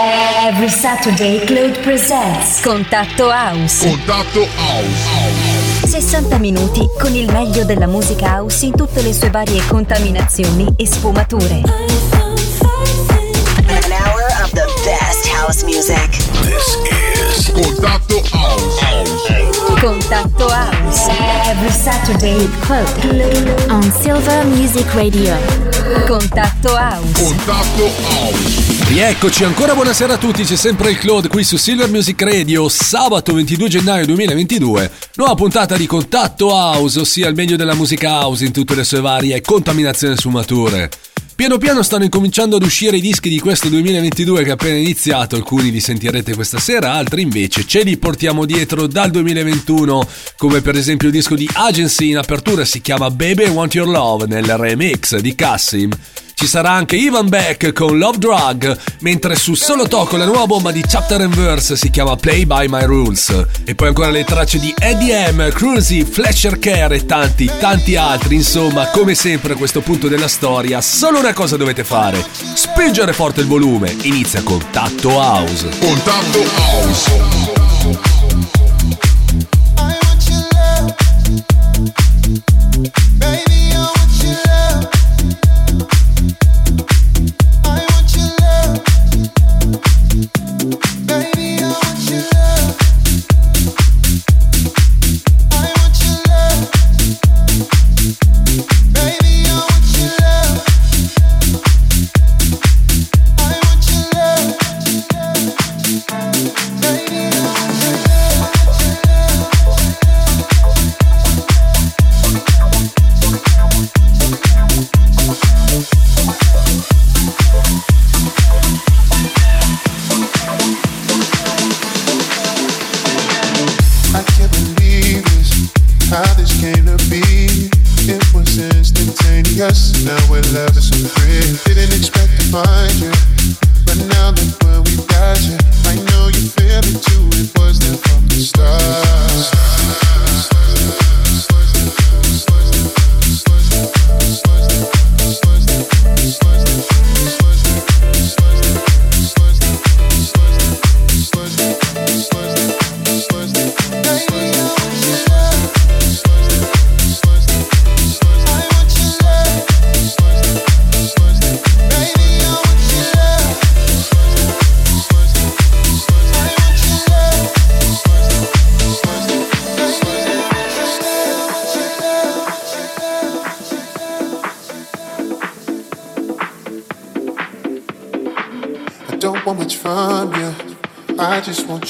Every Saturday Claude presents Contatto House. Contatto House. 60 minuti con il meglio della musica house in tutte le sue varie contaminazioni e sfumature. An hour of the best house music. This is Contatto House. Contatto House. Every Saturday with Claude. On Silver Music Radio. Contatto House. Contatto House. Rieccoci ancora, buonasera a tutti, c'è sempre il Claude qui su Silver Music Radio, sabato 22 gennaio 2022, nuova puntata di Contatto House, ossia il meglio della musica house in tutte le sue varie contaminazioni e sfumature. Piano piano stanno incominciando ad uscire i dischi di questo 2022 che è appena iniziato, alcuni li sentirete questa sera, altri invece ce li portiamo dietro dal 2021, come per esempio il disco di Agency in apertura si chiama Baby Want Your Love nel remix di Cassim. Ci sarà anche Ivan Beck con Love Drug, mentre su Solo Tocco la nuova bomba di Chapter and Verse si chiama Play by My Rules. E poi ancora le tracce di Eddie M, Cruzy, Flasher Care e tanti, tanti altri. Insomma, come sempre a questo punto della storia, solo una cosa dovete fare: spingere forte il volume. Inizia con Tatto House. Contatto House.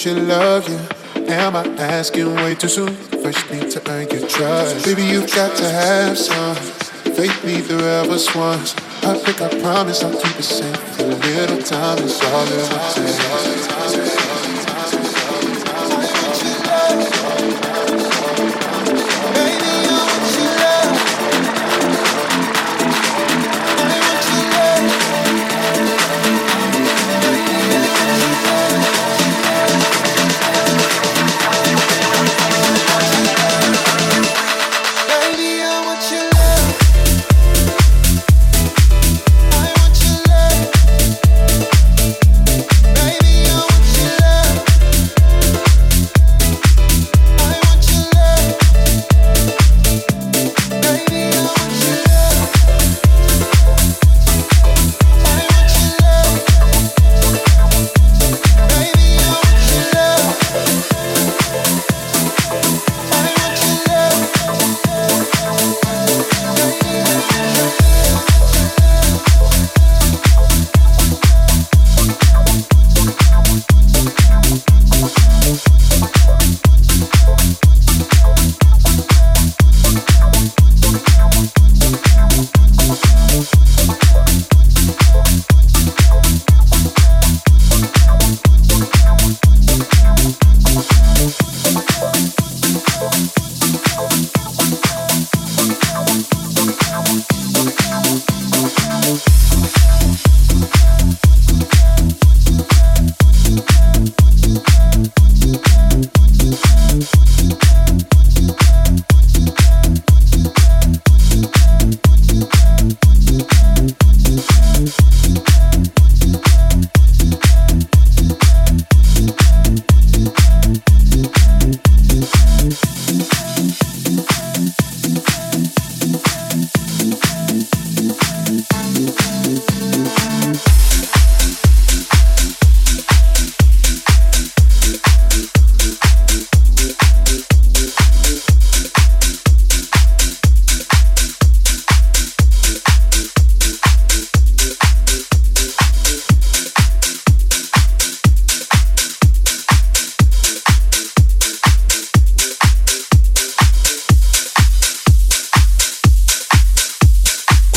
Your love, yeah. Am I asking way too soon? First need to earn your trust. Baby, you've got to have some faith, neither of us once. I think I promise I'll keep it safe. A little time is all it will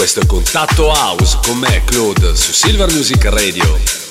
Questo è Contatto House con me, Claude, su Silver Music Radio.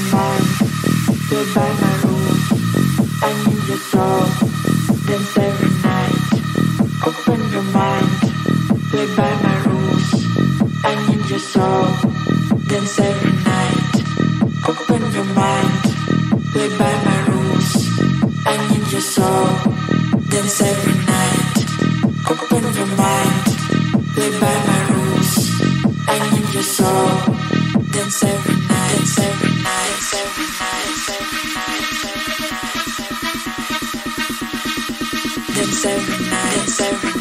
mind. By my. I need your soul. Dance every night. Open your mind. Play by my rules. I need your soul. Dance every night. Open your mind. Play by my rules. I need your soul. Dance every night. Open your mind. Play by my rules. I need your soul. Dance every night. Dance every night, dance every night.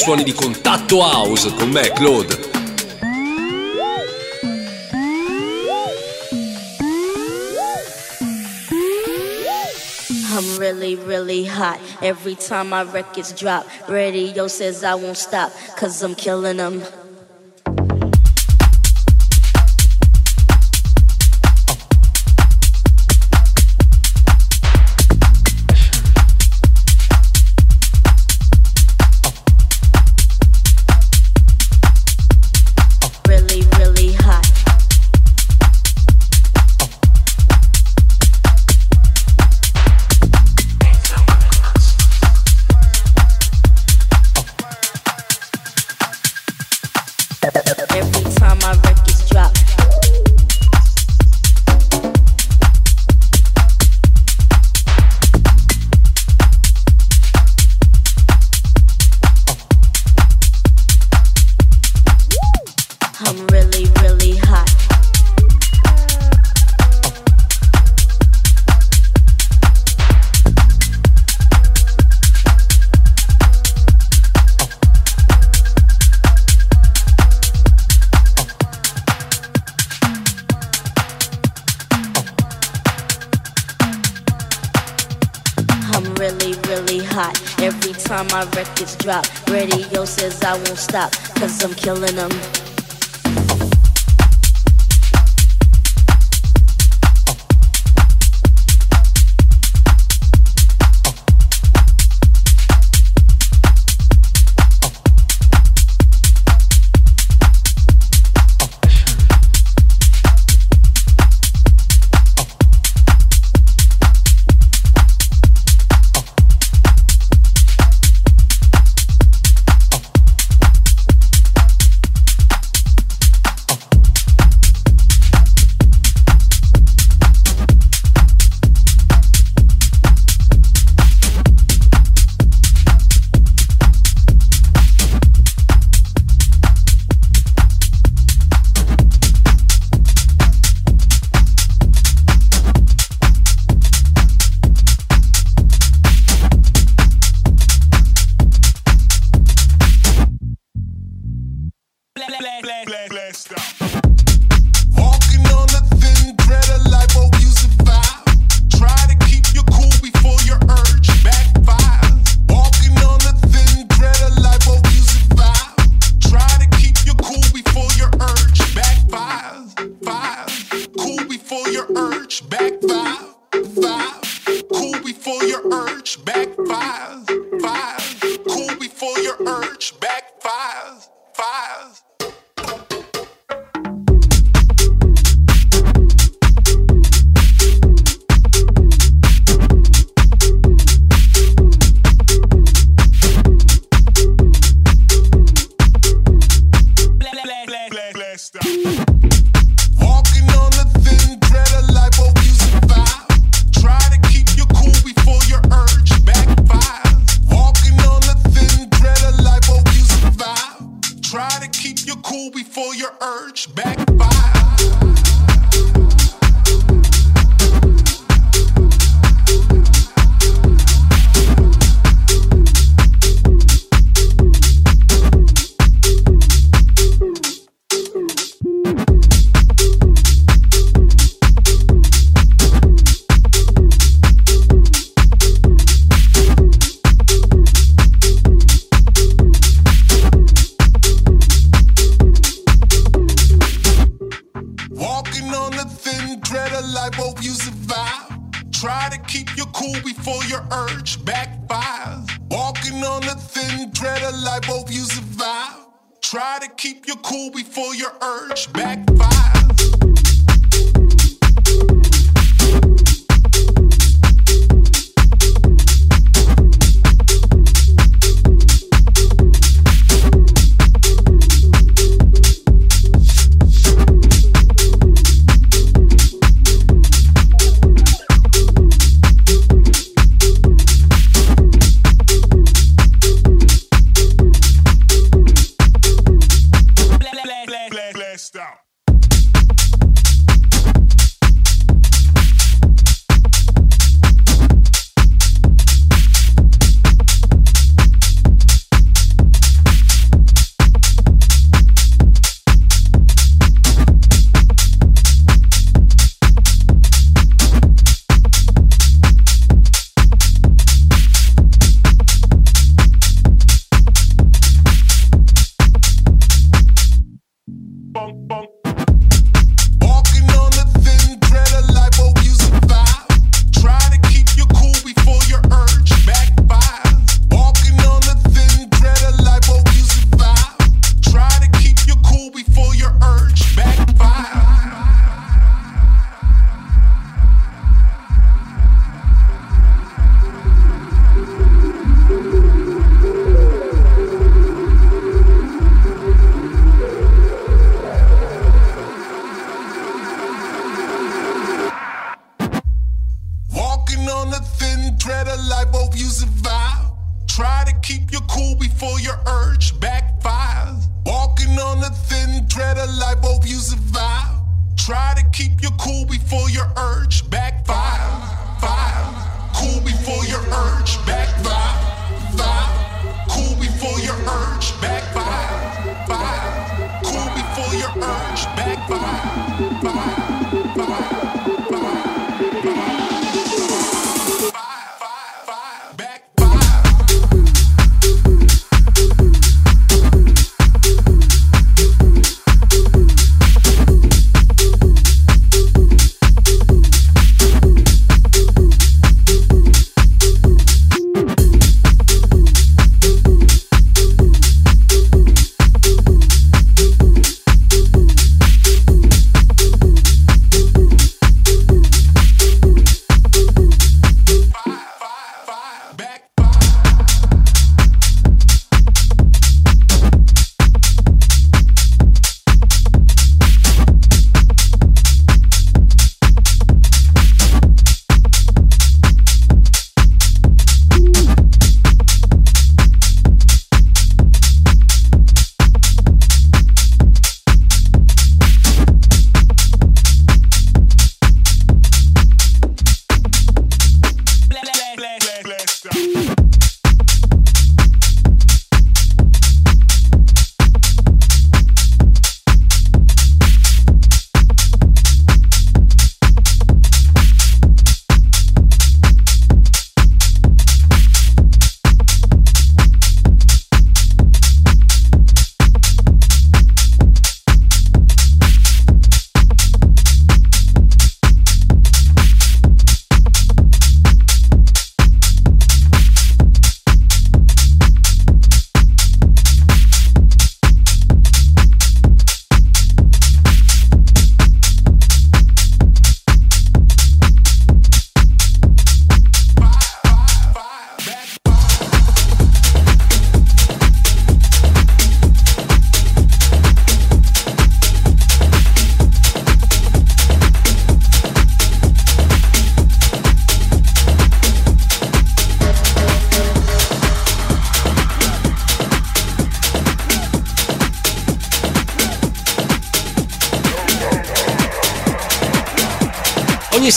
Suoni di contatto house con me, Claude. I'm really, really hot. Every time my records drop, radio says I won't stop, cause I'm killing them.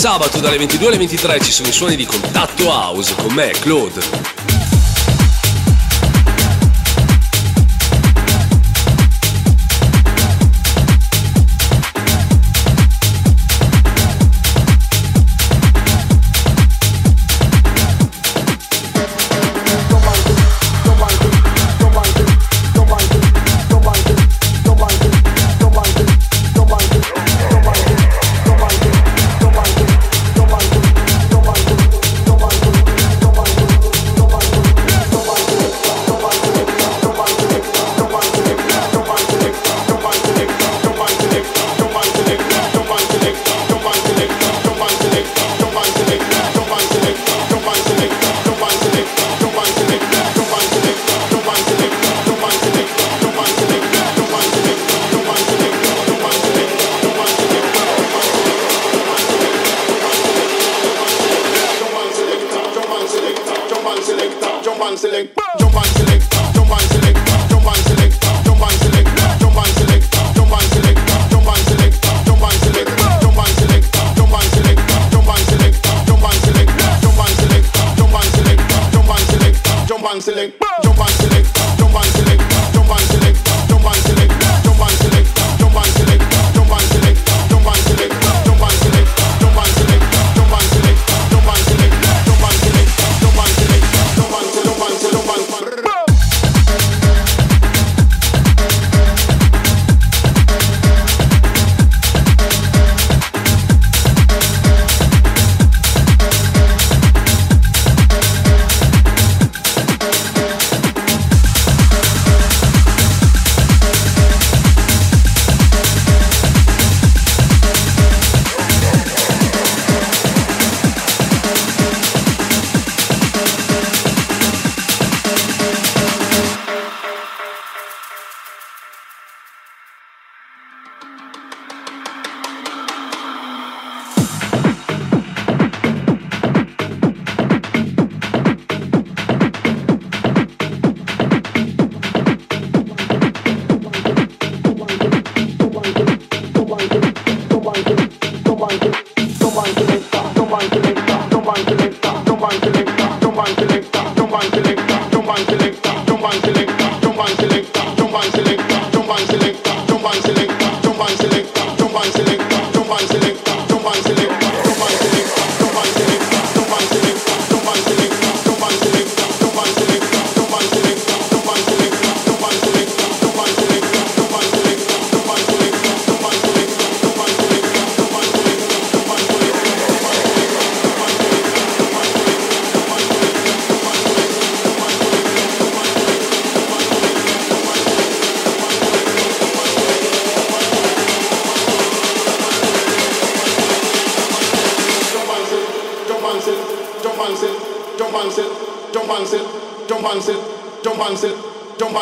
Sabato dalle 22 alle 23 ci sono i suoni di Contatto House con me, Claude.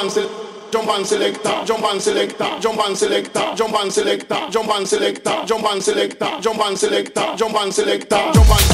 And selector, jump and selector, jump and selector, jump and selector, jump and selector, jump and selector, jump and selector, jump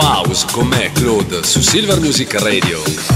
House con me, Claude, su Silver Music Radio.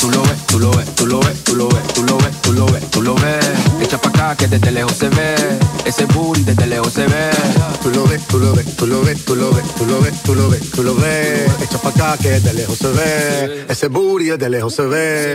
Tú lo ves, tú lo ves, tú lo ves, tú lo ves, tú lo ves, tú lo ves, tú lo ves. Echa pa' acá que desde lejos se ve. Ese booty desde lejos se ve. Tú lo ves, tú lo ves, tú lo ves, tú lo ves, tú lo ves, tú lo ves, tú lo ves. Echa pa' acá que de lejos se ve. Ese booty de lejos se ve.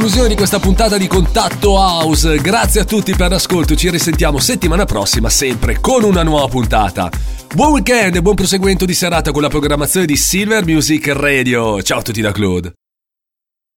Conclusione di questa puntata di Contatto House. Grazie a tutti per l'ascolto. Ci risentiamo settimana prossima, sempre con una nuova puntata. Buon weekend e buon proseguimento di serata con la programmazione di Silver Music Radio. Ciao a tutti da Claude.